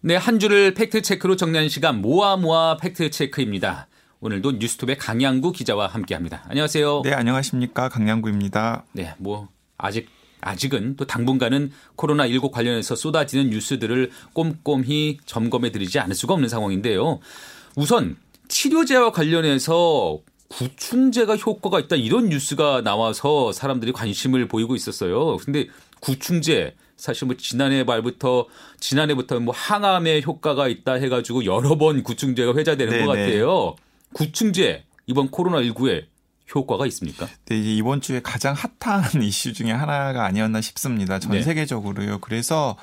네, 한 주를 팩트체크로 정리하는 시간 모아모아 팩트체크입니다. 오늘도 뉴스톱의 강양구 기자와 함께합니다. 안녕하세요. 네, 안녕하십니까. 강양구입니다. 네, 뭐 아직 아직은 또 당분간은 코로나19 관련해서 쏟아지는 뉴스들을 꼼꼼히 점검해 드리지 않을 수가 없는 상황인데요. 우선 치료제와 관련해서 구충제가 효과가 있다 이런 뉴스가 나와서 사람들이 관심을 보이고 있었어요. 근데 구충제 사실 뭐 지난해 말부터 지난해부터 뭐 항암에 효과가 있다 해가지고 여러 번 구충제가 회자되는 네네. 것 같아요. 구충제 이번 코로나 19에 효과가 있습니까? 네, 이제 이번 주에 가장 핫한 이슈 중에 하나가 아니었나 싶습니다. 전 네. 세계적으로요. 그래서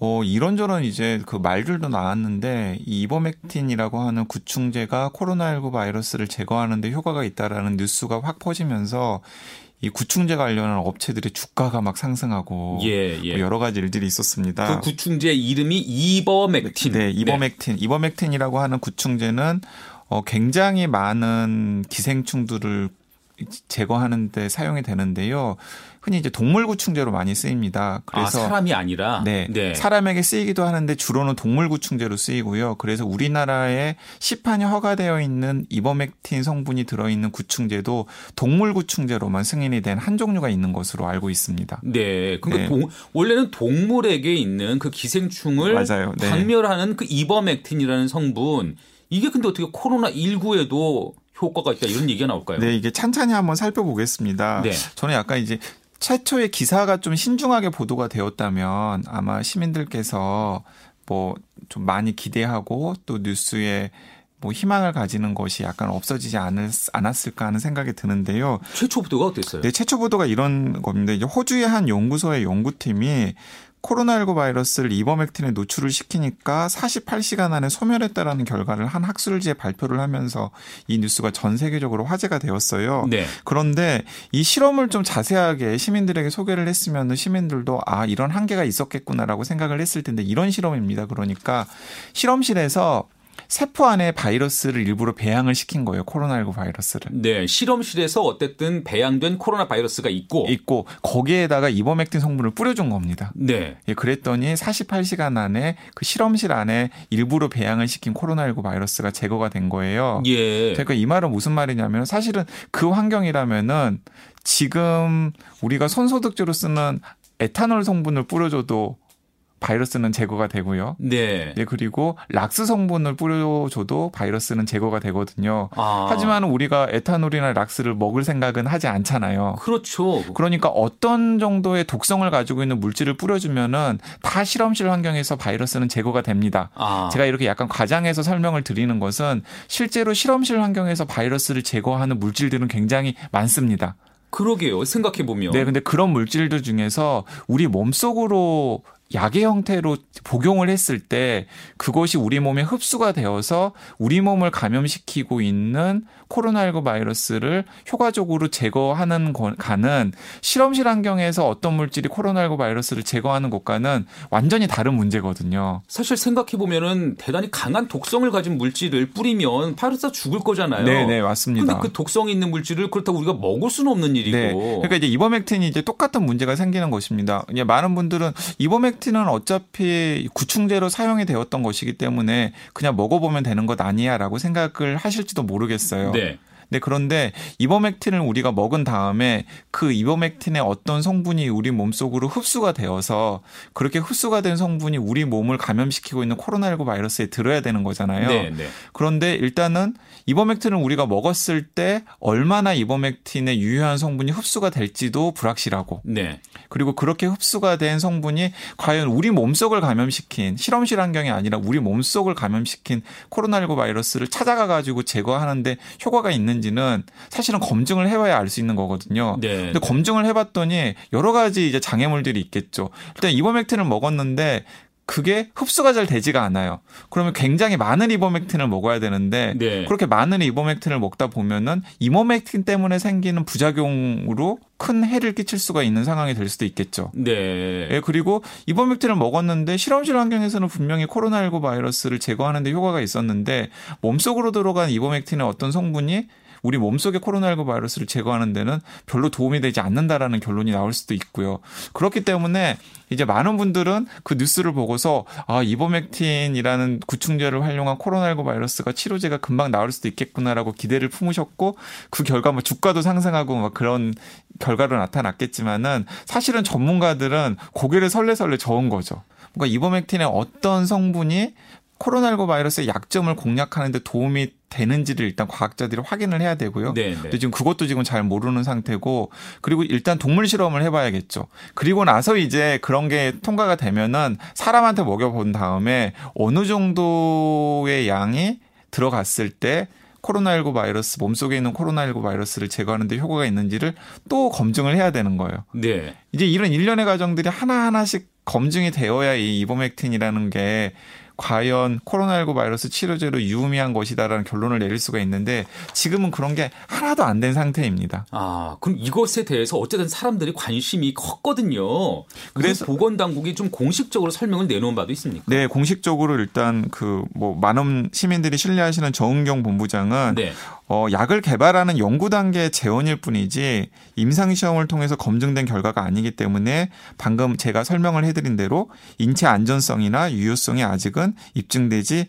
어, 이런저런 이제 그 말들도 나왔는데 이 이버맥틴이라고 하는 구충제가 코로나19 바이러스를 제거하는데 효과가 있다라는 뉴스가 확 퍼지면서 이 구충제 관련한 업체들의 주가가 막 상승하고 예, 예. 뭐 여러 가지 일들이 있었습니다. 그 구충제 이름이 이버맥틴. 네, 이버맥틴. 네. 이버맥틴이라고 하는 구충제는 어 굉장히 많은 기생충들을 제거하는데 사용이 되는데요. 흔히 이제 동물 구충제로 많이 쓰입니다. 그래서 아, 사람이 아니라 네, 네, 사람에게 쓰이기도 하는데 주로는 동물 구충제로 쓰이고요. 그래서 우리나라에 시판이 허가되어 있는 이버맥틴 성분이 들어 있는 구충제도 동물 구충제로만 승인이 된 한 종류가 있는 것으로 알고 있습니다. 네, 그러니까 네. 동, 원래는 동물에게 있는 그 기생충을 맞아요. 네. 박멸하는 그 이버맥틴이라는 성분 이게 근데 어떻게 코로나 19에도 효과가 있다 이런 얘기가 나올까요? 네, 이게 찬찬히 한번 살펴보겠습니다. 네. 저는 약간 이제 최초의 기사가 좀 신중하게 보도가 되었다면 아마 시민들께서 뭐 좀 많이 기대하고 또 뉴스에 뭐 희망을 가지는 것이 약간 없어지지 않을, 않았을까 하는 생각이 드는데요. 최초 보도가 어땠어요? 네, 최초 보도가 이런 겁니다. 이제 호주의 한 연구소의 연구팀이 코로나19 바이러스를 이버맥틴에 노출을 시키니까 48시간 안에 소멸했다라는 결과를 한 학술지에 발표를 하면서 이 뉴스가 전 세계적으로 화제가 되었어요. 네. 그런데 이 실험을 좀 자세하게 시민들에게 소개를 했으면 시민들도 아 이런 한계가 있었겠구나라고 생각을 했을 텐데 이런 실험입니다. 그러니까 실험실에서 세포 안에 바이러스를 일부러 배양을 시킨 거예요. 코로나19 바이러스를. 네, 실험실에서 어쨌든 배양된 코로나 바이러스가 있고 있고 거기에다가 이버맥틴 성분을 뿌려준 겁니다. 네. 예, 그랬더니 48시간 안에 그 실험실 안에 일부러 배양을 시킨 코로나19 바이러스가 제거가 된 거예요. 예. 그러니까 이 말은 무슨 말이냐면 사실은 그 환경이라면은 지금 우리가 손소독제로 쓰는 에탄올 성분을 뿌려줘도 바이러스는 제거가 되고요. 네. 네 그리고 락스 성분을 뿌려줘도 바이러스는 제거가 되거든요. 아. 하지만 우리가 에탄올이나 락스를 먹을 생각은 하지 않잖아요. 그렇죠. 그러니까 어떤 정도의 독성을 가지고 있는 물질을 뿌려주면은 다 실험실 환경에서 바이러스는 제거가 됩니다. 아. 제가 이렇게 약간 과장해서 설명을 드리는 것은 실제로 실험실 환경에서 바이러스를 제거하는 물질들은 굉장히 많습니다. 그러게요. 생각해 보면. 네, 근데 그런 물질들 중에서 우리 몸 속으로 약의 형태로 복용을 했을 때 그것이 우리 몸에 흡수가 되어서 우리 몸을 감염시키고 있는 코로나19 바이러스를 효과적으로 제거하는 가는 실험실 환경에서 어떤 물질이 코로나19 바이러스를 제거하는 것과는 완전히 다른 문제거든요. 사실 생각해 보면은 대단히 강한 독성을 가진 물질을 뿌리면 바이러스가 죽을 거잖아요. 네, 네, 맞습니다. 근데 그 독성이 있는 물질을 그렇다고 우리가 먹을 수는 없는 일이고. 네. 그러니까 이제 이버맥틴이 이제 똑같은 문제가 생기는 것입니다. 많은 분들은 이버맥 팩트는 어차피 구충제로 사용이 되었던 것이기 때문에 그냥 먹어보면 되는 것 아니야라고 생각을 하실지도 모르겠어요. 네. 네, 그런데 이버맥틴을 우리가 먹은 다음에 그 이버맥틴의 어떤 성분이 우리 몸속으로 흡수가 되어서 그렇게 흡수가 된 성분이 우리 몸을 감염시키고 있는 코로나19 바이러스에 들어야 되는 거잖아요. 네, 네. 그런데 일단은 이버맥틴을 우리가 먹었을 때 얼마나 이버맥틴의 유효한 성분이 흡수가 될지도 불확실하고 네. 그리고 그렇게 흡수가 된 성분이 과연 우리 몸속을 감염시킨 실험실 환경이 아니라 우리 몸속을 감염시킨 코로나19 바이러스를 찾아가 가지고 제거하는데 효과가 있는 있는지는 사실은 검증을 해봐야 알 수 있는 거거든요. 네. 근데 검증을 해봤더니 여러 가지 이제 장애물들이 있겠죠. 일단 이버맥틴을 먹었는데 그게 흡수가 잘 되지가 않아요. 그러면 굉장히 많은 이버맥틴을 먹어야 되는데 네. 그렇게 많은 이버맥틴을 먹다 보면은 이버맥틴 때문에 생기는 부작용으로 큰 해를 끼칠 수가 있는 상황이 될 수도 있겠죠. 네. 예, 그리고 이버맥틴을 먹었는데 실험실 환경에서는 분명히 코로나19 바이러스를 제거하는 데 효과가 있었는데 몸속으로 들어간 이버맥틴의 어떤 성분이 우리 몸속의 코로나19 바이러스를 제거하는 데는 별로 도움이 되지 않는다라는 결론이 나올 수도 있고요. 그렇기 때문에 이제 많은 분들은 그 뉴스를 보고서 아, 이버맥틴이라는 구충제를 활용한 코로나19 바이러스가 치료제가 금방 나올 수도 있겠구나라고 기대를 품으셨고 그 결과 뭐 주가도 상승하고 막 그런 결과로 나타났겠지만은 사실은 전문가들은 고개를 설레설레 저은 거죠. 그러니까 이버맥틴의 어떤 성분이 코로나19 바이러스의 약점을 공략하는 데 도움이 되는지를 일단 과학자들이 확인을 해야 되고요. 네, 네. 근데 지금 그것도 지금 잘 모르는 상태고 그리고 일단 동물 실험을 해 봐야겠죠. 그리고 나서 이제 그런 게 통과가 되면은 사람한테 먹여 본 다음에 어느 정도의 양이 들어갔을 때 코로나19 바이러스 몸속에 있는 코로나19 바이러스를 제거하는 데 효과가 있는지를 또 검증을 해야 되는 거예요. 네. 이제 이런 일련의 과정들이 하나하나씩 검증이 되어야 이 이보맥틴이라는 게 과연 코로나19 바이러스 치료제로 유의미한 것이다라는 결론을 내릴 수가 있는데 지금은 그런 게 하나도 안 된 상태입니다. 아, 그럼 이것에 대해서 어쨌든 사람들이 관심이 컸거든요. 그래서 보건 당국이 좀 공식적으로 설명을 내놓은 바도 있습니까? 네, 공식적으로 일단 그 뭐 많은 시민들이 신뢰하시는 정은경 본부장은 네. 어, 약을 개발하는 연구 단계 재원일 뿐이지 임상 시험을 통해서 검증된 결과가 아니기 때문에 방금 제가 설명을 해드린 대로 인체 안전성이나 유효성이 아직은 입증되지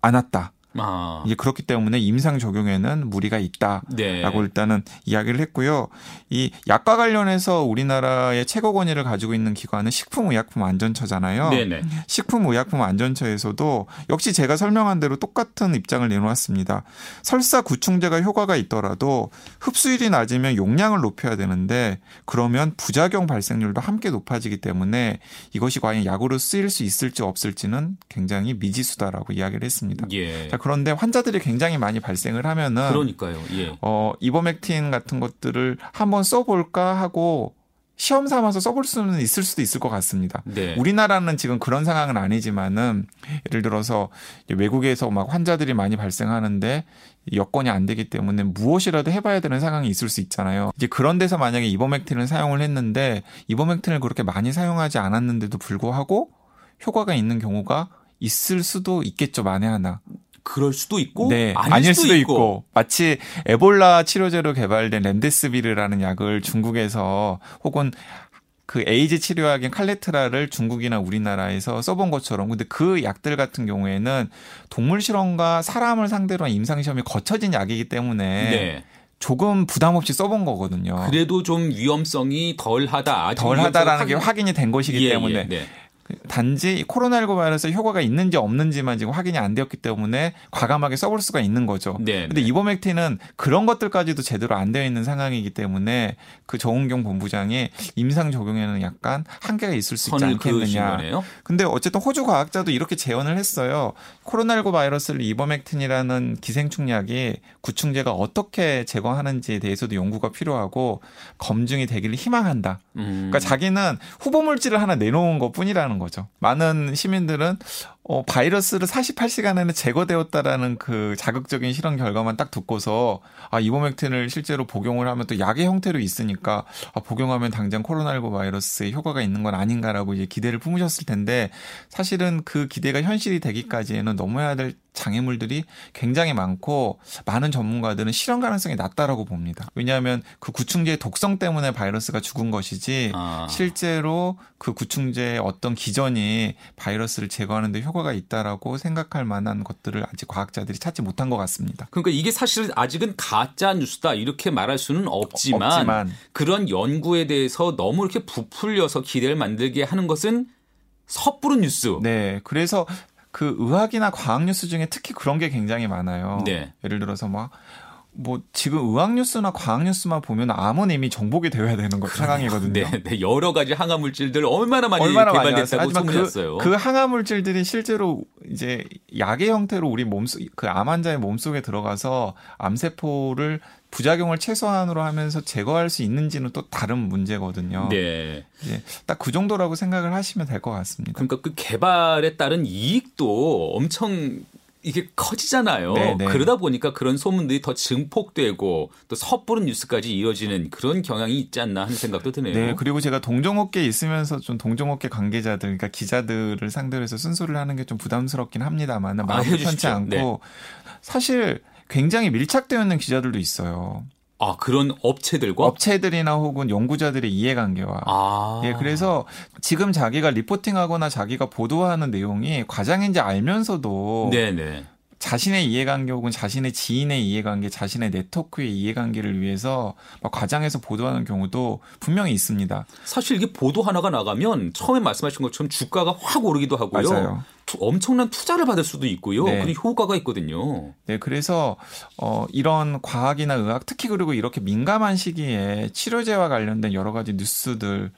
않았다. 아. 이제 그렇기 때문에 임상 적용에는 무리가 있다라고 네. 일단은 이야기를 했고요. 이 약과 관련해서 우리나라의 최고 권위를 가지고 있는 기관은 식품의약품안전처잖아요. 네네. 식품의약품안전처에서도 역시 제가 설명한 대로 똑같은 입장을 내놓았습니다. 설사 구충제가 효과가 있더라도 흡수율이 낮으면 용량을 높여야 되는데 그러면 부작용 발생률도 함께 높아지기 때문에 이것이 과연 약으로 쓰일 수 있을지 없을지는 굉장히 미지수다라고 이야기를 했습니다. 예. 자, 그런데 환자들이 굉장히 많이 발생을 하면은 그러니까요. 예. 어, 이버맥틴 같은 것들을 한번 써볼까 하고 시험 삼아서 써볼 수는 있을 수도 있을 것 같습니다. 네. 우리나라는 지금 그런 상황은 아니지만은 예를 들어서 외국에서 막 환자들이 많이 발생하는데 여건이 안 되기 때문에 무엇이라도 해봐야 되는 상황이 있을 수 있잖아요. 이제 그런 데서 만약에 이버맥틴을 사용을 했는데 이버맥틴을 그렇게 많이 사용하지 않았는데도 불구하고 효과가 있는 경우가 있을 수도 있겠죠 만에 하나. 그럴 수도 있고 네, 아닐, 아닐 수도, 수도 있고. 있고. 마치 에볼라 치료제로 개발된 렌데스비르라는 약을 중국에서 혹은 그 에이즈 치료약인 칼레트라를 중국이나 우리나라에서 써본 것처럼 근데 그 약들 같은 경우에는 동물 실험과 사람을 상대로 한 임상 시험이 거쳐진 약이기 때문에 네. 조금 부담 없이 써본 거거든요. 그래도 좀 위험성이 덜하다. 덜하다라는. 게 확인이 된 것이기 예, 때문에 예, 네. 단지 코로나19 바이러스 효과가 있는지 없는지만 지금 확인이 안 되었기 때문에 과감하게 써볼 수가 있는 거죠. 네. 근데 네. 이버맥틴은 그런 것들까지도 제대로 안 되어 있는 상황이기 때문에 그 정은경 본부장이 임상 적용에는 약간 한계가 있을 수 있지 않겠느냐. 근데 어쨌든 호주 과학자도 이렇게 제언을 했어요. 코로나19 바이러스를 이버맥틴이라는 기생충 약이 구충제가 어떻게 제거하는지에 대해서도 연구가 필요하고 검증이 되기를 희망한다. 음. 그러니까 자기는 후보 물질을 하나 내놓은 것뿐이라는 거죠. 많은 시민들은 어, 바이러스를 48시간 안에 제거되었다라는 그 자극적인 실험 결과만 딱 듣고서 아, 이보맥틴을 실제로 복용을 하면 또 약의 형태로 있으니까 아, 복용하면 당장 코로나19 바이러스에 효과가 있는 건 아닌가라고 이제 기대를 품으셨을 텐데 사실은 그 기대가 현실이 되기까지에는 넘어야 될 장애물들이 굉장히 많고 많은 전문가들은 실험 가능성이 낮다라고 봅니다. 왜냐하면 그 구충제의 독성 때문에 바이러스가 죽은 것이지 아. 실제로 그 구충제의 어떤 기전이 바이러스를 제거하는 데 효과가 있다라고 생각할 만한 것들을 아직 과학자들이 찾지 못한 것 같습니다. 그러니까 이게 사실은 아직은 가짜 뉴스다 이렇게 말할 수는 없지만, 없지만. 그런 연구에 대해서 너무 이렇게 부풀려서 기대를 만들게 하는 것은 섣부른 뉴스. 네. 그래서 그 의학이나 과학 뉴스 중에 특히 그런 게 굉장히 많아요. 네. 예를 들어서 막 뭐 지금 의학 뉴스나 과학 뉴스만 보면 암은 이미 정복이 되어야 되는 것 상황이거든요. 네, 네, 여러 가지 항암 물질들 얼마나 많이 얼마나 개발됐다고 소문났어요. 그, 그 항암 물질들이 실제로 이제 약의 형태로 우리 몸속 그암 환자의 몸속에 들어가서 암세포를 부작용을 최소한으로 하면서 제거할 수 있는지는 또 다른 문제거든요. 네. 딱그 정도라고 생각을 하시면 될 것 같습니다. 그러니까 그 개발에 따른 이익도 엄청 이게 커지잖아요. 네네. 네. 그러다 보니까 그런 소문들이 더 증폭되고 또 섣부른 뉴스까지 이어지는 그런 경향이 있지 않나 하는 생각도 드네요. 네, 그리고 제가 동종업계에 있으면서 좀 동종업계 관계자들, 그러니까 기자들을 상대로 해서 순서를 하는 게 좀 부담스럽긴 합니다만 마음 아, 편치 않고 네. 사실 굉장히 밀착되어 있는 기자들도 있어요. 아 그런 업체들과 업체들이나 혹은 연구자들의 이해관계와 아. 예, 그래서 지금 자기가 reporting하거나 자기가 보도하는 내용이 과장인지 알면서도 네네. 자신의 이해관계 혹은 자신의 지인의 이해관계, 자신의 네트워크의 이해관계를 위해서 막 과장해서 보도하는 경우도 분명히 있습니다. 사실 이게 보도 하나가 나가면 처음에 말씀하신 것처럼 주가가 확 오르기도 하고요. 맞아요. 투- 엄청난 투자를 받을 수도 있고요. 네. 그리고 효과가 있거든요. 네, 그래서 어 이런 과학이나 의학 특히 그리고 이렇게 민감한 시기에 치료제와 관련된 여러 가지 뉴스들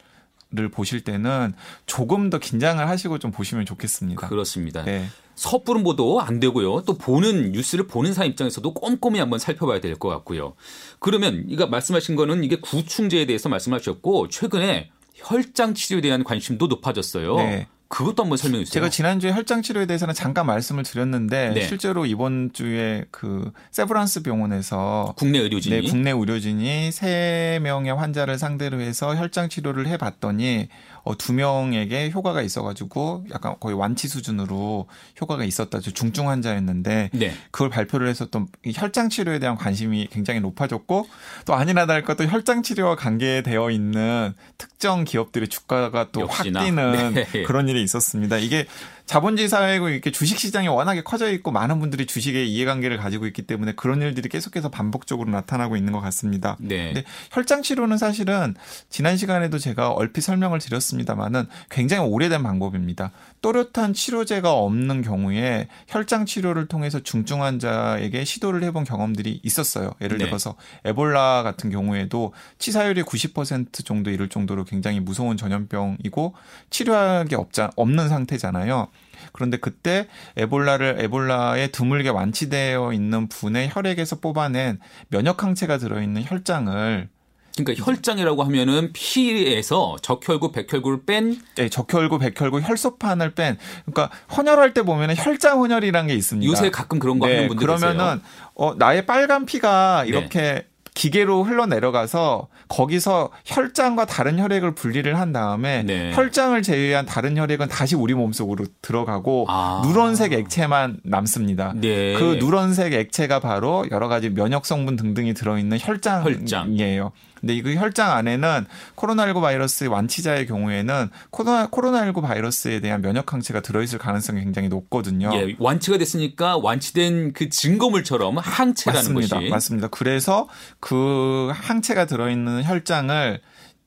을 보실 때는 조금 더 긴장을 하시고 좀 보시면 좋겠습니다. 그렇습니다. 네. 섣부른 보도 안 되고요. 또 보는 뉴스를 보는 사람 입장에서도 꼼꼼히 한번 살펴봐야 될 것 같고요. 그러면 이거 말씀하신 거는 이게 구충제에 대해서 말씀하셨고 최근에 혈장 치료에 대한 관심도 높아졌어요. 네. 그것도 한번 설명해 주세요. 제가 지난주에 혈장 치료에 대해서는 잠깐 말씀을 드렸는데 네. 실제로 이번 주에 그 세브란스 병원에서 국내 의료진이 네, 국내 의료진이 세 명의 환자를 상대로 해서 혈장 치료를 해 봤더니 어, 두 명에게 효과가 있어가지고 약간 거의 완치 수준으로 효과가 있었다. 저 중증 환자였는데 네. 그걸 발표를 해서 또이 혈장 치료에 대한 관심이 굉장히 높아졌고 또 아니나 다를까 또 혈장 치료와 관계되어 있는 특정 기업들의 주가가 또 확. 뛰는 네. 그런 일이 있었습니다. 이게 자본주의 사회고 이렇게 주식 시장이 워낙에 커져 있고 많은 분들이 주식에 이해관계를 가지고 있기 때문에 그런 일들이 계속해서 반복적으로 나타나고 있는 것 같습니다. 네. 근데 혈장 치료는 사실은 지난 시간에도 제가 얼핏 설명을 드렸습니다만은 굉장히 오래된 방법입니다. 또렷한 치료제가 없는 경우에 혈장 치료를 통해서 중증 환자에게 시도를 해본 경험들이 있었어요. 예를 네. 들어서 에볼라 같은 경우에도 치사율이 90% 정도 이를 정도로 굉장히 무서운 전염병이고 치료약이 없자, 없는 상태잖아요. 그런데 그때 에볼라를 에볼라에 드물게 완치되어 있는 분의 혈액에서 뽑아낸 면역 항체가 들어있는 혈장을 그러니까 혈장이라고 하면은 피에서 적혈구, 백혈구를 뺀 네, 적혈구, 백혈구, 혈소판을 뺀 그러니까 헌혈할 때 보면은 혈장 헌혈이라는 게 있습니다. 요새 가끔 그런 거 네, 하는 분들 그러면은 어 나의 빨간 피가 네. 이렇게 기계로 흘러 내려가서 거기서 혈장과 다른 혈액을 분리를 한 다음에 네. 혈장을 제외한 다른 혈액은 다시 우리 몸속으로 들어가고 아. 누런색 액체만 남습니다. 네. 그 누런색 액체가 바로 여러 가지 면역 성분 등등이 들어있는 혈장이에요. 근데 이그 혈장 안에는 코로나19 바이러스 완치자의 경우에는 코로나, 코로나19 바이러스에 대한 면역 항체가 들어있을 가능성이 굉장히 높거든요. 예, 완치가 됐으니까 완치된 그 증거물처럼 항체라는 맞습니다. 것이 맞습니다. 그래서 그 항체가 들어있는 혈장을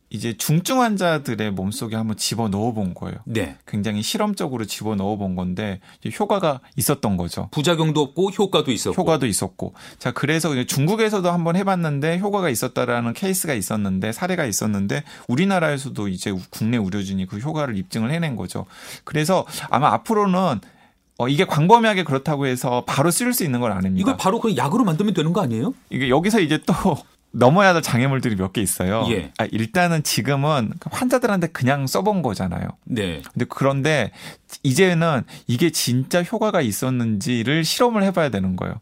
이제 중증 환자들의 몸속에 한번 집어 넣어 본 거예요. 네. 굉장히 실험적으로 집어 넣어 본 건데 효과가 있었던 거죠. 부작용도 없고 효과도 있었고. 효과도 있었고. 자, 그래서 중국에서도 한번 해 봤는데 효과가 있었다라는 케이스가 있었는데 사례가 있었는데 우리나라에서도 이제 국내 의료진이 그 효과를 입증을 해낸 거죠. 그래서 아마 앞으로는 어, 이게 광범위하게 그렇다고 해서 바로 쓸 수 있는 건 아닙니다. 이걸 바로 그냥 약으로 만들면 되는 거 아니에요? 이게 여기서 이제 또 넘어야 될 장애물들이 몇 개 있어요. 예. 아, 일단은 지금은 환자들한테 그냥 써본 거잖아요. 네. 근데 그런데 이제는 이게 진짜 효과가 있었는지를 실험을 해봐야 되는 거예요.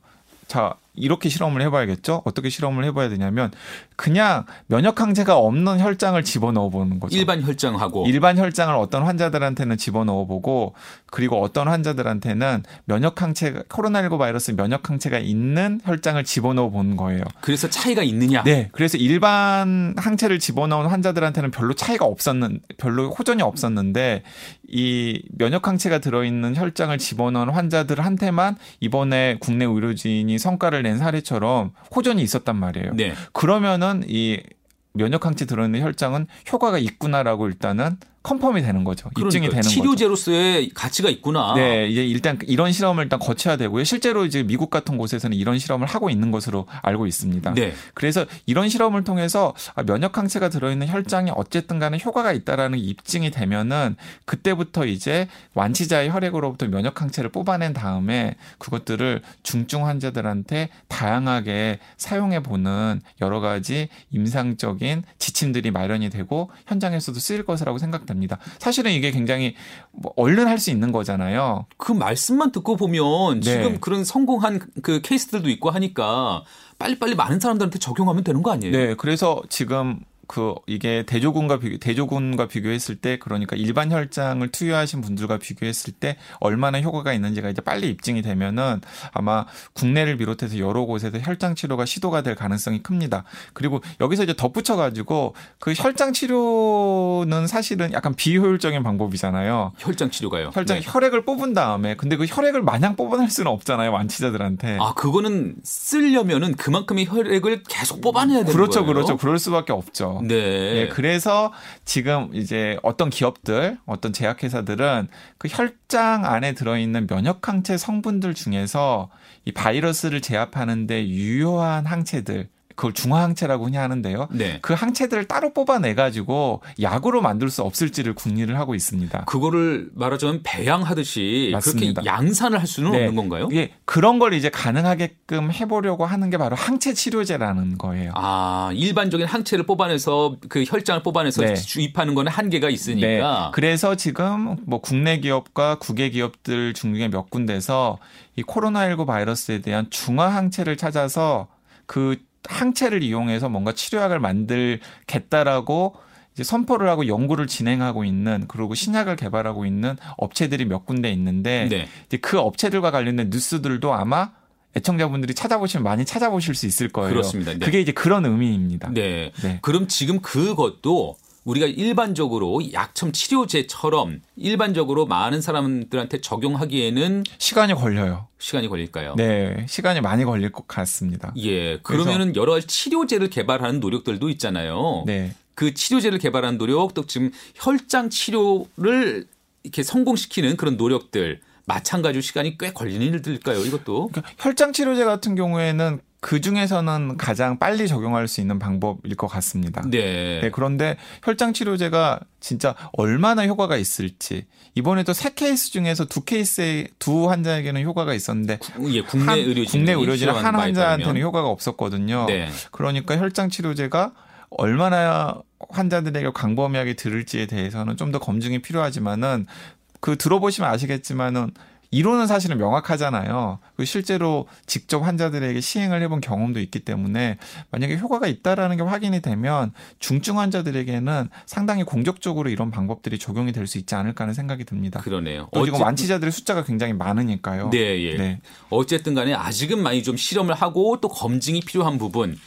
자, 이렇게 실험을 해봐야겠죠? 어떻게 실험을 해봐야 되냐면 그냥 면역 항체가 없는 혈장을 집어넣어 보는 거죠. 일반 혈장하고 일반 혈장을 어떤 환자들한테는 집어넣어 보고 그리고 어떤 환자들한테는 면역 항체가 코로나19 바이러스 면역 항체가 있는 혈장을 집어넣어 보는 거예요. 그래서 차이가 있느냐? 네. 그래서 일반 항체를 집어넣은 환자들한테는 별로 차이가 없었는, 별로 호전이 없었는데 이 면역 항체가 들어 있는 혈장을 집어넣은 환자들한테만 이번에 국내 의료진이 성과를 낸 사례처럼 호전이 있었단 말이에요. 네. 그러면은 이 면역 항체 들어있는 혈장은 효과가 있구나라고 일단은 confirm이 되는 거죠. 입증이 그러니까 되는 거죠. 치료제로서의 가치가 있구나. 네, 이제 일단 이런 실험을 일단 거쳐야 되고요. 실제로 이제 미국 같은 곳에서는 이런 실험을 하고 있는 것으로 알고 있습니다. 네. 그래서 이런 실험을 통해서 아, 면역 항체가 들어있는 혈장이 어쨌든 간에 효과가 있다라는 게 입증이 되면은 그때부터 이제 완치자의 혈액으로부터 면역 항체를 뽑아낸 다음에 그것들을 중증 환자들한테 다양하게 사용해 보는 여러 가지 임상적인 지침들이 마련이 되고 현장에서도 쓰일 것이라고 생각됩니다. 사실은 이게 굉장히 뭐 얼른 할 수 있는 거잖아요. 그 말씀만 듣고 보면 네. 지금 그런 성공한 그 케이스들도 있고 하니까 빨리빨리 많은 사람들한테 적용하면 되는 거 아니에요? 네, 그래서 지금 그 이게 대조군과 비교 대조군과 비교했을 때 그러니까 일반 혈장을 투여하신 분들과 비교했을 때 얼마나 효과가 있는지가 이제 빨리 입증이 되면은 아마 국내를 비롯해서 여러 곳에서 혈장 치료가 시도가 될 가능성이 큽니다. 그리고 여기서 이제 덧붙여 가지고 그 혈장 치료는 사실은 약간 비효율적인 방법이잖아요. 혈장 치료가요. 혈장 네. 혈액을 뽑은 다음에 근데 그 혈액을 마냥 뽑아낼 수는 없잖아요 완치자들한테. 아 그거는 쓰려면은 그만큼의 혈액을 계속 뽑아내야 되는 그렇죠, 거예요. 그렇죠. 그럴 수밖에 없죠. 네. 예, 그래서 지금 이제 어떤 기업들, 어떤 제약회사들은 그 혈장 안에 들어있는 면역 항체 성분들 중에서 이 바이러스를 제압하는데 유효한 항체들, 그걸 중화항체라고 흔히 하는데요. 네. 그 항체들을 따로 뽑아내 가지고 약으로 만들 수 없을지를 궁리를 하고 있습니다. 그거를 말하자면 배양하듯이 맞습니다. 그렇게 양산을 할 수는 네. 없는 건가요? 예, 그런 걸 이제 가능하게끔 해보려고 하는 게 바로 항체 치료제라는 거예요. 아 일반적인 항체를 뽑아내서 그 혈장을 뽑아내서 네. 주입하는 거는 한계가 있으니까. 네. 그래서 지금 뭐 국내 기업과 국외 기업들 중에 몇 군데서 이 코로나19 바이러스에 대한 중화 항체를 찾아서 그 항체를 이용해서 뭔가 치료약을 만들겠다라고 이제 선포를 하고 연구를 진행하고 있는 그리고 신약을 개발하고 있는 업체들이 몇 군데 있는데 네. 이제 그 업체들과 관련된 뉴스들도 아마 애청자분들이 찾아보시면 많이 찾아보실 수 있을 거예요. 그렇습니다. 네. 그게 이제 그런 의미입니다. 네. 네. 그럼 지금 그것도 우리가 일반적으로 약점 치료제처럼 일반적으로 많은 사람들한테 적용하기에는 시간이 걸려요. 시간이 걸릴까요? 네, 시간이 많이 걸릴 것 같습니다. 예. 그러면은 여러 가지 치료제를 개발하는 노력들도 있잖아요. 네. 그 치료제를 개발하는 노력 또 지금 혈장 치료를 이렇게 성공시키는 그런 노력들 마찬가지로 시간이 꽤 걸리는 일들일까요? 이것도 그러니까 혈장 치료제 같은 경우에는 그 중에서는 가장 빨리 적용할 수 있는 방법일 것 같습니다. 네. 네, 그런데 혈장 치료제가 진짜 얼마나 효과가 있을지 이번에도 세 케이스 중에서 두 케이스에 두 환자에게는 효과가 있었는데 예, 국내 한- 의료진 국내 의료진 한 환자한테는 효과가 없었거든요. 네. 그러니까 혈장 치료제가 얼마나 환자들에게 광범위하게 들을지에 대해서는 좀 더 검증이 필요하지만은 그 들어보시면 아시겠지만은 이론은 사실은 명확하잖아요. 그 실제로 직접 환자들에게 시행을 해본 경험도 있기 때문에 만약에 효과가 있다라는 게 확인이 되면 중증 환자들에게는 상당히 공격적으로 이런 방법들이 적용이 될 수 있지 않을까 하는 생각이 듭니다. 그러네요. 또 지금 완치자들의 숫자가 굉장히 많으니까요. 네, 예. 네. 어쨌든 간에 아직은 많이 좀 실험을 하고 또 검증이 필요한 부분.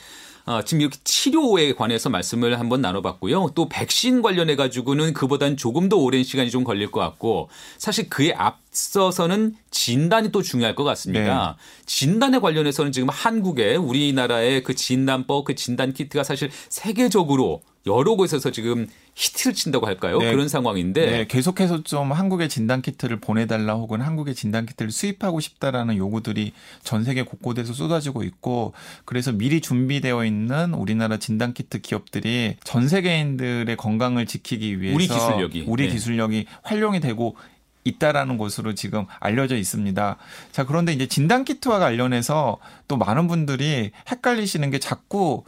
아, 지금 이렇게 치료에 관해서 말씀을 한번 나눠봤고요. 또 백신 관련해 가지고는 그보단 조금 더 오랜 시간이 좀 걸릴 것 같고 사실 그에 앞서서는 진단이 또 중요할 것 같습니다. 네. 진단에 관련해서는 지금 한국에 우리나라의 그 진단법, 그 진단 키트가 사실 세계적으로 여러 곳에서 지금 히트를 친다고 할까요? 네. 그런 상황인데 네, 계속해서 좀 한국의 진단 키트를 보내달라 혹은 한국의 진단 키트를 수입하고 싶다라는 요구들이 전 세계 곳곳에서 쏟아지고 있고 그래서 미리 준비되어 있는 우리나라 진단 키트 기업들이 전 세계인들의 건강을 지키기 위해서 우리 기술력이. 우리 네. 기술력이 활용이 되고 있다라는 것으로 지금 알려져 있습니다. 자, 그런데 이제 진단 키트와 관련해서 또 많은 분들이 헷갈리시는 게 자꾸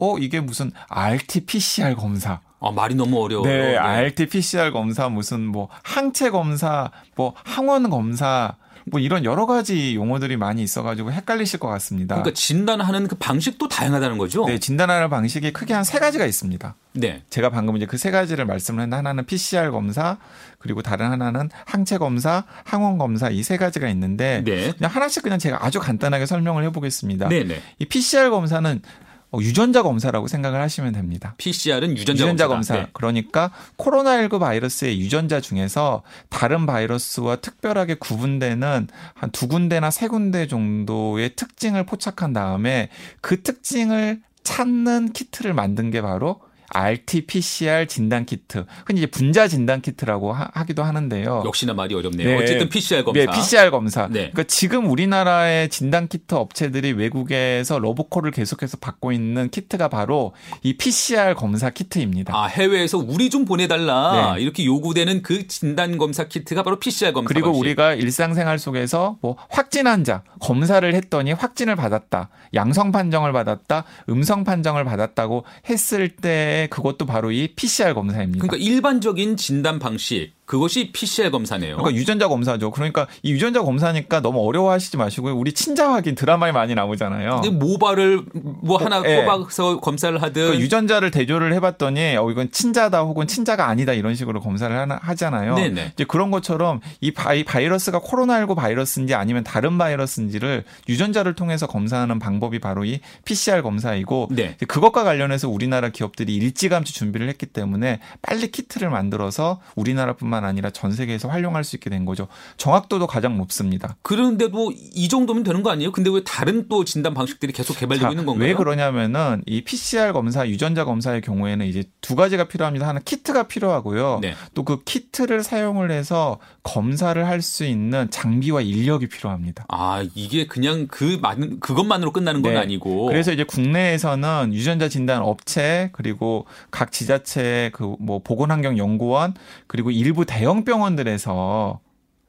어, 이게 무슨 RT-PCR 검사. 아, 말이 너무 어려워요. 네, RT-PCR 검사 무슨 뭐 항체 검사, 뭐 항원 검사, 뭐 이런 여러 가지 용어들이 많이 있어가지고 헷갈리실 것 같습니다. 그러니까 진단하는 그 방식도 다양하다는 거죠. 네, 진단하는 방식이 크게 한 세 가지가 있습니다. 네. 제가 방금 이제 그 세 가지를 말씀을 했는데 하나는 PCR 검사, 그리고 다른 하나는 항체 검사, 항원 검사 이 세 가지가 있는데 네. 그냥 하나씩 그냥 제가 아주 간단하게 설명을 해보겠습니다. 네, 네. 이 PCR 검사는 어, 유전자 검사라고 생각을 하시면 됩니다. PCR은 유전자, 유전자. 검사. 네. 그러니까 코로나19 바이러스의 유전자 중에서 다른 바이러스와 특별하게 구분되는 한 두 군데나 세 군데 정도의 특징을 포착한 다음에 그 특징을 찾는 키트를 만든 게 바로 RT-PCR 진단 키트. 흔히 이제 분자 진단 키트라고 하, 기도 하는데요. 역시나 말이 어렵네요. 네. 어쨌든 PCR 검사. 네, PCR 검사. 네. 그러니까 지금 우리나라의 진단 키트 업체들이 외국에서 러브콜을 계속해서 받고 있는 키트가 바로 이 PCR 검사 키트입니다. 아, 해외에서 우리 좀 보내달라. 네. 이렇게 요구되는 그 진단 검사 키트가 바로 PCR 검사. 그리고 방식. 우리가 일상생활 속에서 뭐 확진 환자 검사를 했더니 확진을 받았다, 양성 판정을 받았다, 음성 판정을 받았다고 했을 때 그것도 바로 이 PCR 검사입니다. 그러니까 일반적인 진단 방식 그것이 PCR 검사네요. 그러니까 유전자 검사죠. 그러니까 이 유전자 검사니까 너무 어려워하시지 마시고요. 우리 친자 확인 드라마에 많이 나오잖아요. 근데 모발을 뭐 하나 예. 뽑아서 검사를 하든 그 유전자를 대조를 해봤더니 어 이건 친자다 혹은 친자가 아니다 이런 식으로 검사를 하나, 하잖아요. 네네. 이제 그런 것처럼 이 바이, 바이러스가 코로나19 바이러스인지 아니면 다른 바이러스인지를 유전자를 통해서 검사하는 방법이 바로 이 PCR 검사이고 네. 그것과 관련해서 우리나라 기업들이 일찌감치 준비를 했기 때문에 빨리 키트를 만들어서 우리나라뿐만 아니라 전 세계에서 활용할 수 있게 된 거죠. 정확도도 가장 높습니다. 그런데도 이 정도면 되는 거 아니에요? 근데 왜 다른 또 진단 방식들이 계속 개발되고 자, 있는 건가요? 왜 그러냐면은 이 PCR 검사, 유전자 검사의 경우에는 이제 두 가지가 필요합니다. 하나 키트가 필요하고요. 네. 또그 키트를 사용을 해서 검사를 할 수 있는 장비와 인력이 필요합니다. 아 이게 그냥 그 많은 그것만으로 끝나는 건 네. 아니고. 그래서 이제 국내에서는 유전자 진단 업체 그리고 각 지자체 그뭐 보건환경연구원 그리고 일부 대형 병원들에서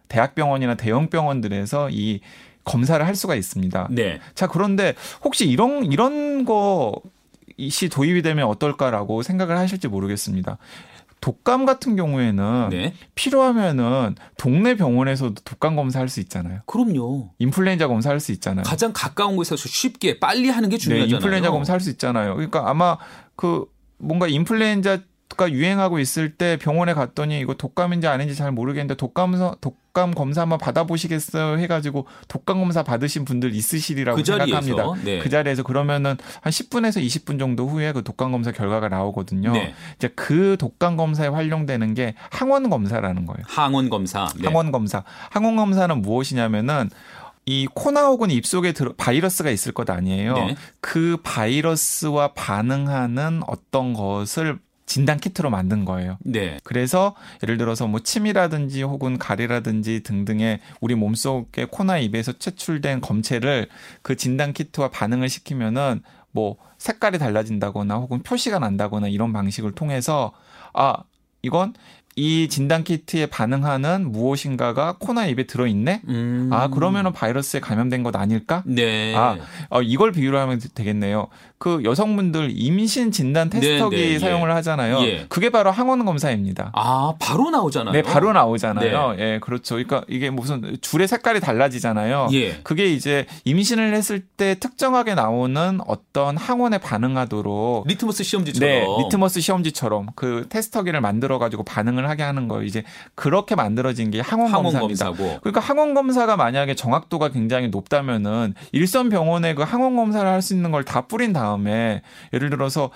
대학병원이나 대형 병원들에서 이 검사를 할 수가 있습니다. 네. 자, 그런데 혹시 이런 이런 거이 도입이 되면 어떨까라고 생각을 하실지 모르겠습니다. 독감 같은 경우에는 네. 필요하면은 동네 병원에서도 독감 검사할 수 있잖아요. 그럼요. 인플루엔자 검사할 수 있잖아요. 가장 가까운 곳에서 쉽게 빨리 하는 게 네, 중요하잖아요. 인플루엔자 검사할 수 있잖아요. 그러니까 아마 그 뭔가 인플루엔자 가 유행하고 있을 때 병원에 갔더니 이거 독감인지 아닌지 잘 모르겠는데 독감 독감 검사 한번 받아보시겠어요 해가지고 독감 검사 받으신 분들 있으시리라고 그 자리에서, 생각합니다. 네. 그 자리에서 그러면은 한 10분에서 20분 정도 후에 그 독감 검사 결과가 나오거든요. 네. 이제 그 독감 검사에 활용되는 게 항원 검사라는 거예요. 항원 검사. 네. 항원 검사. 항원 검사는 무엇이냐면은 이 코나 혹은 입속에 들어 바이러스가 있을 것 아니에요. 네. 그 바이러스와 반응하는 어떤 것을 진단 키트로 만든 거예요. 네. 그래서 예를 들어서 뭐 침이라든지 혹은 가래라든지 등등의 우리 몸속의 코나 입에서 채출된 검체를 그 진단 키트와 반응을 시키면은 뭐 색깔이 달라진다거나 혹은 표시가 난다거나 이런 방식을 통해서 아 이건 이 진단 키트에 반응하는 무엇인가가 코나 입에 들어 있네. 음. 아 그러면은 바이러스에 감염된 것 아닐까? 네. 아, 어, 이걸 비유로 하면 되겠네요. 그 여성분들 임신 진단 테스터기 네, 네, 예. 사용을 하잖아요. 예. 그게 바로 항원 검사입니다. 아, 바로 나오잖아요. 네, 바로 나오잖아요. 예, 그렇죠. 그러니까 이게 무슨 줄의 색깔이 달라지잖아요. 예. 그게 이제 임신을 했을 때 특정하게 나오는 어떤 항원에 반응하도록 리트머스 시험지처럼. 네, 리트머스 시험지처럼 그 테스터기를 만들어 가지고 반응을 하게 하는 거예요. 이제 그렇게 만들어진 게 항원, 항원 검사입니다. 검사고. 그러니까 항원 검사가 만약에 정확도가 굉장히 높다면은 일선 병원에 그 항원 검사를 할 수 있는 걸 다 뿌린 다음 에 예를 들어서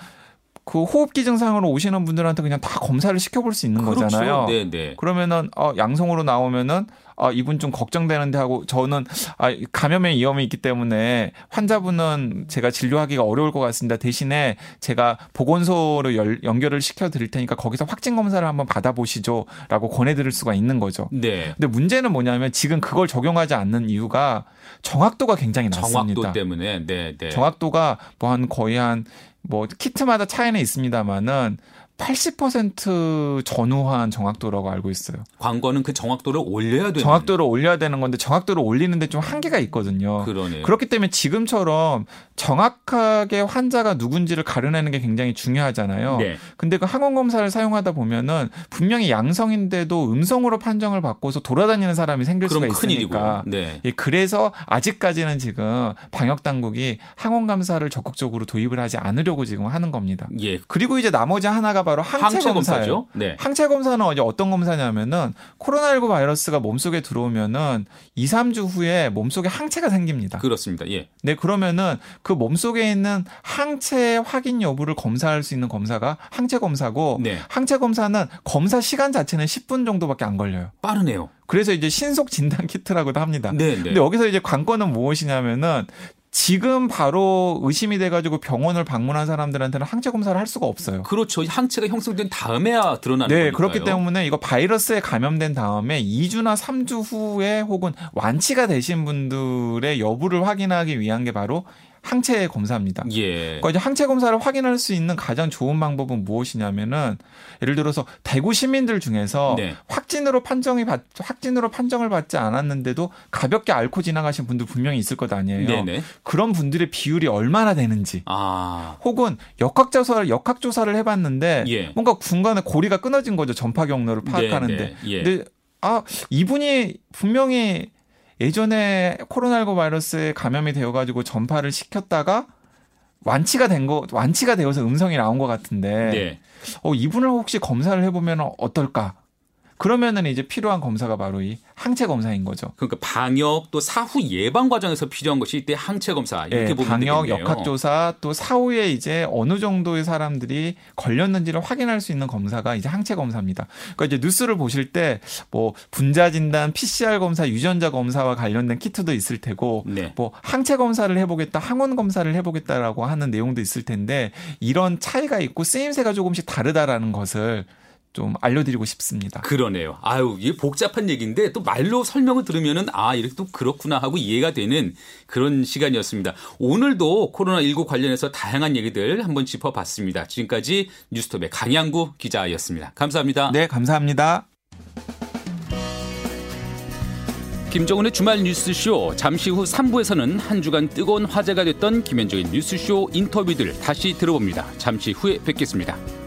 그 호흡기 증상으로 오시는 분들한테 그냥 다 검사를 시켜볼 수 있는 그렇죠. 거잖아요. 네, 네. 그러면은 어 양성으로 나오면은 아 이분 좀 걱정되는데 하고 저는 아 감염의 위험이 있기 때문에 환자분은 제가 진료하기가 어려울 것 같습니다. 대신에 제가 보건소로 열- 연결을 시켜 드릴 테니까 거기서 확진 검사를 한번 받아보시죠라고 권해 드릴 수가 있는 거죠. 네. 근데 문제는 뭐냐면 지금 그걸 적용하지 않는 이유가 정확도가 굉장히 낮습니다. 정확도 때문에. 네, 네. 정확도가 뭐 한 거의 한뭐 키트마다 차이는 있습니다만은 80% 전후한 정확도라고 알고 있어요. 광고는 그 정확도를 올려야 되는 정확도를 올려야 되는 건데 정확도를 올리는데 좀 한계가 있거든요. 그러네요. 그렇기 때문에 지금처럼 정확하게 환자가 누군지를 가려내는 게 굉장히 중요하잖아요. 네. 근데 그 항원 검사를 사용하다 보면은 분명히 양성인데도 음성으로 판정을 받고서 돌아다니는 사람이 생길 그럼 수가 큰일이고. 있으니까. 네. 예, 그래서 아직까지는 지금 방역 당국이 항원 감사를 적극적으로 도입을 하지 않으려고 지금 하는 겁니다. 예. 그리고 이제 나머지 하나가 바로 항체. 검사죠. 네. 항체 검사는 이제 어떤 검사냐면은 코로나19 바이러스가 몸속에 들어오면은 2, 3주 후에 몸속에 항체가 생깁니다. 그렇습니다. 예. 네, 그러면은 그 몸속에 있는 항체 확인 여부를 검사할 수 있는 검사가 항체 검사고 네. 항체 검사는 검사 시간 자체는 10분 정도밖에 안 걸려요. 빠르네요. 그래서 이제 신속 진단 키트라고도 합니다. 네, 네. 근데 여기서 이제 관건은 무엇이냐면은 지금 바로 의심이 돼가지고 병원을 방문한 사람들한테는 항체 검사를 할 수가 없어요. 그렇죠. 항체가 형성된 다음에야 드러나는 네, 거니까요. 그렇기 때문에 이거 바이러스에 감염된 다음에 2주나 3주 후에 혹은 완치가 되신 분들의 여부를 확인하기 위한 게 바로 항체 검사입니다. 예. 그러니까 이제 항체 검사를 확인할 수 있는 가장 좋은 방법은 무엇이냐면은 예를 들어서 대구 시민들 중에서 네. 확진으로 판정이 받, 확진으로 판정을 받지 않았는데도 가볍게 앓고 지나가신 분들 분명히 있을 것 아니에요. 네네. 그런 분들의 비율이 얼마나 되는지. 아. 혹은 역학 조사를 역학 조사를 해봤는데 예. 뭔가 중간에 고리가 끊어진 거죠 전파 경로를 파악하는데. 네, 네. 예. 근데 아 이분이 분명히 예전에 코로나19 바이러스에 감염이 되어가지고 전파를 시켰다가 완치가 된 거, 완치가 되어서 음성이 나온 것 같은데, 네. 어, 이분을 혹시 검사를 해보면 어떨까? 그러면은 이제 필요한 검사가 바로 이 항체 검사인 거죠. 그러니까 방역 또 사후 예방 과정에서 필요한 것이 이때 항체 검사 이렇게 예, 보면 방역, 되겠네요. 역학조사 또 사후에 이제 어느 정도의 사람들이 걸렸는지를 확인할 수 있는 검사가 이제 항체 검사입니다. 그러니까 이제 뉴스를 보실 때 뭐 분자 진단, PCR 검사, 유전자 검사와 관련된 키트도 있을 테고 네. 뭐 항체 검사를 해보겠다, 항원 검사를 해보겠다라고 하는 내용도 있을 텐데 이런 차이가 있고 쓰임새가 조금씩 다르다라는 것을 좀 알려드리고 싶습니다. 그러네요. 아유, 이게 복잡한 얘기인데 또 말로 설명을 들으면은 아, 이렇게 또 그렇구나 하고 이해가 되는 그런 시간이었습니다. 오늘도 코로나19 관련해서 다양한 얘기들 한번 짚어봤습니다. 지금까지 뉴스톱의 강양구 기자였습니다. 감사합니다. 네, 감사합니다. 김정은의 주말 뉴스쇼 잠시 후 3부에서는 한 주간 뜨거운 화제가 됐던 김현정의 뉴스쇼 인터뷰들 다시 들어봅니다. 잠시 후에 뵙겠습니다.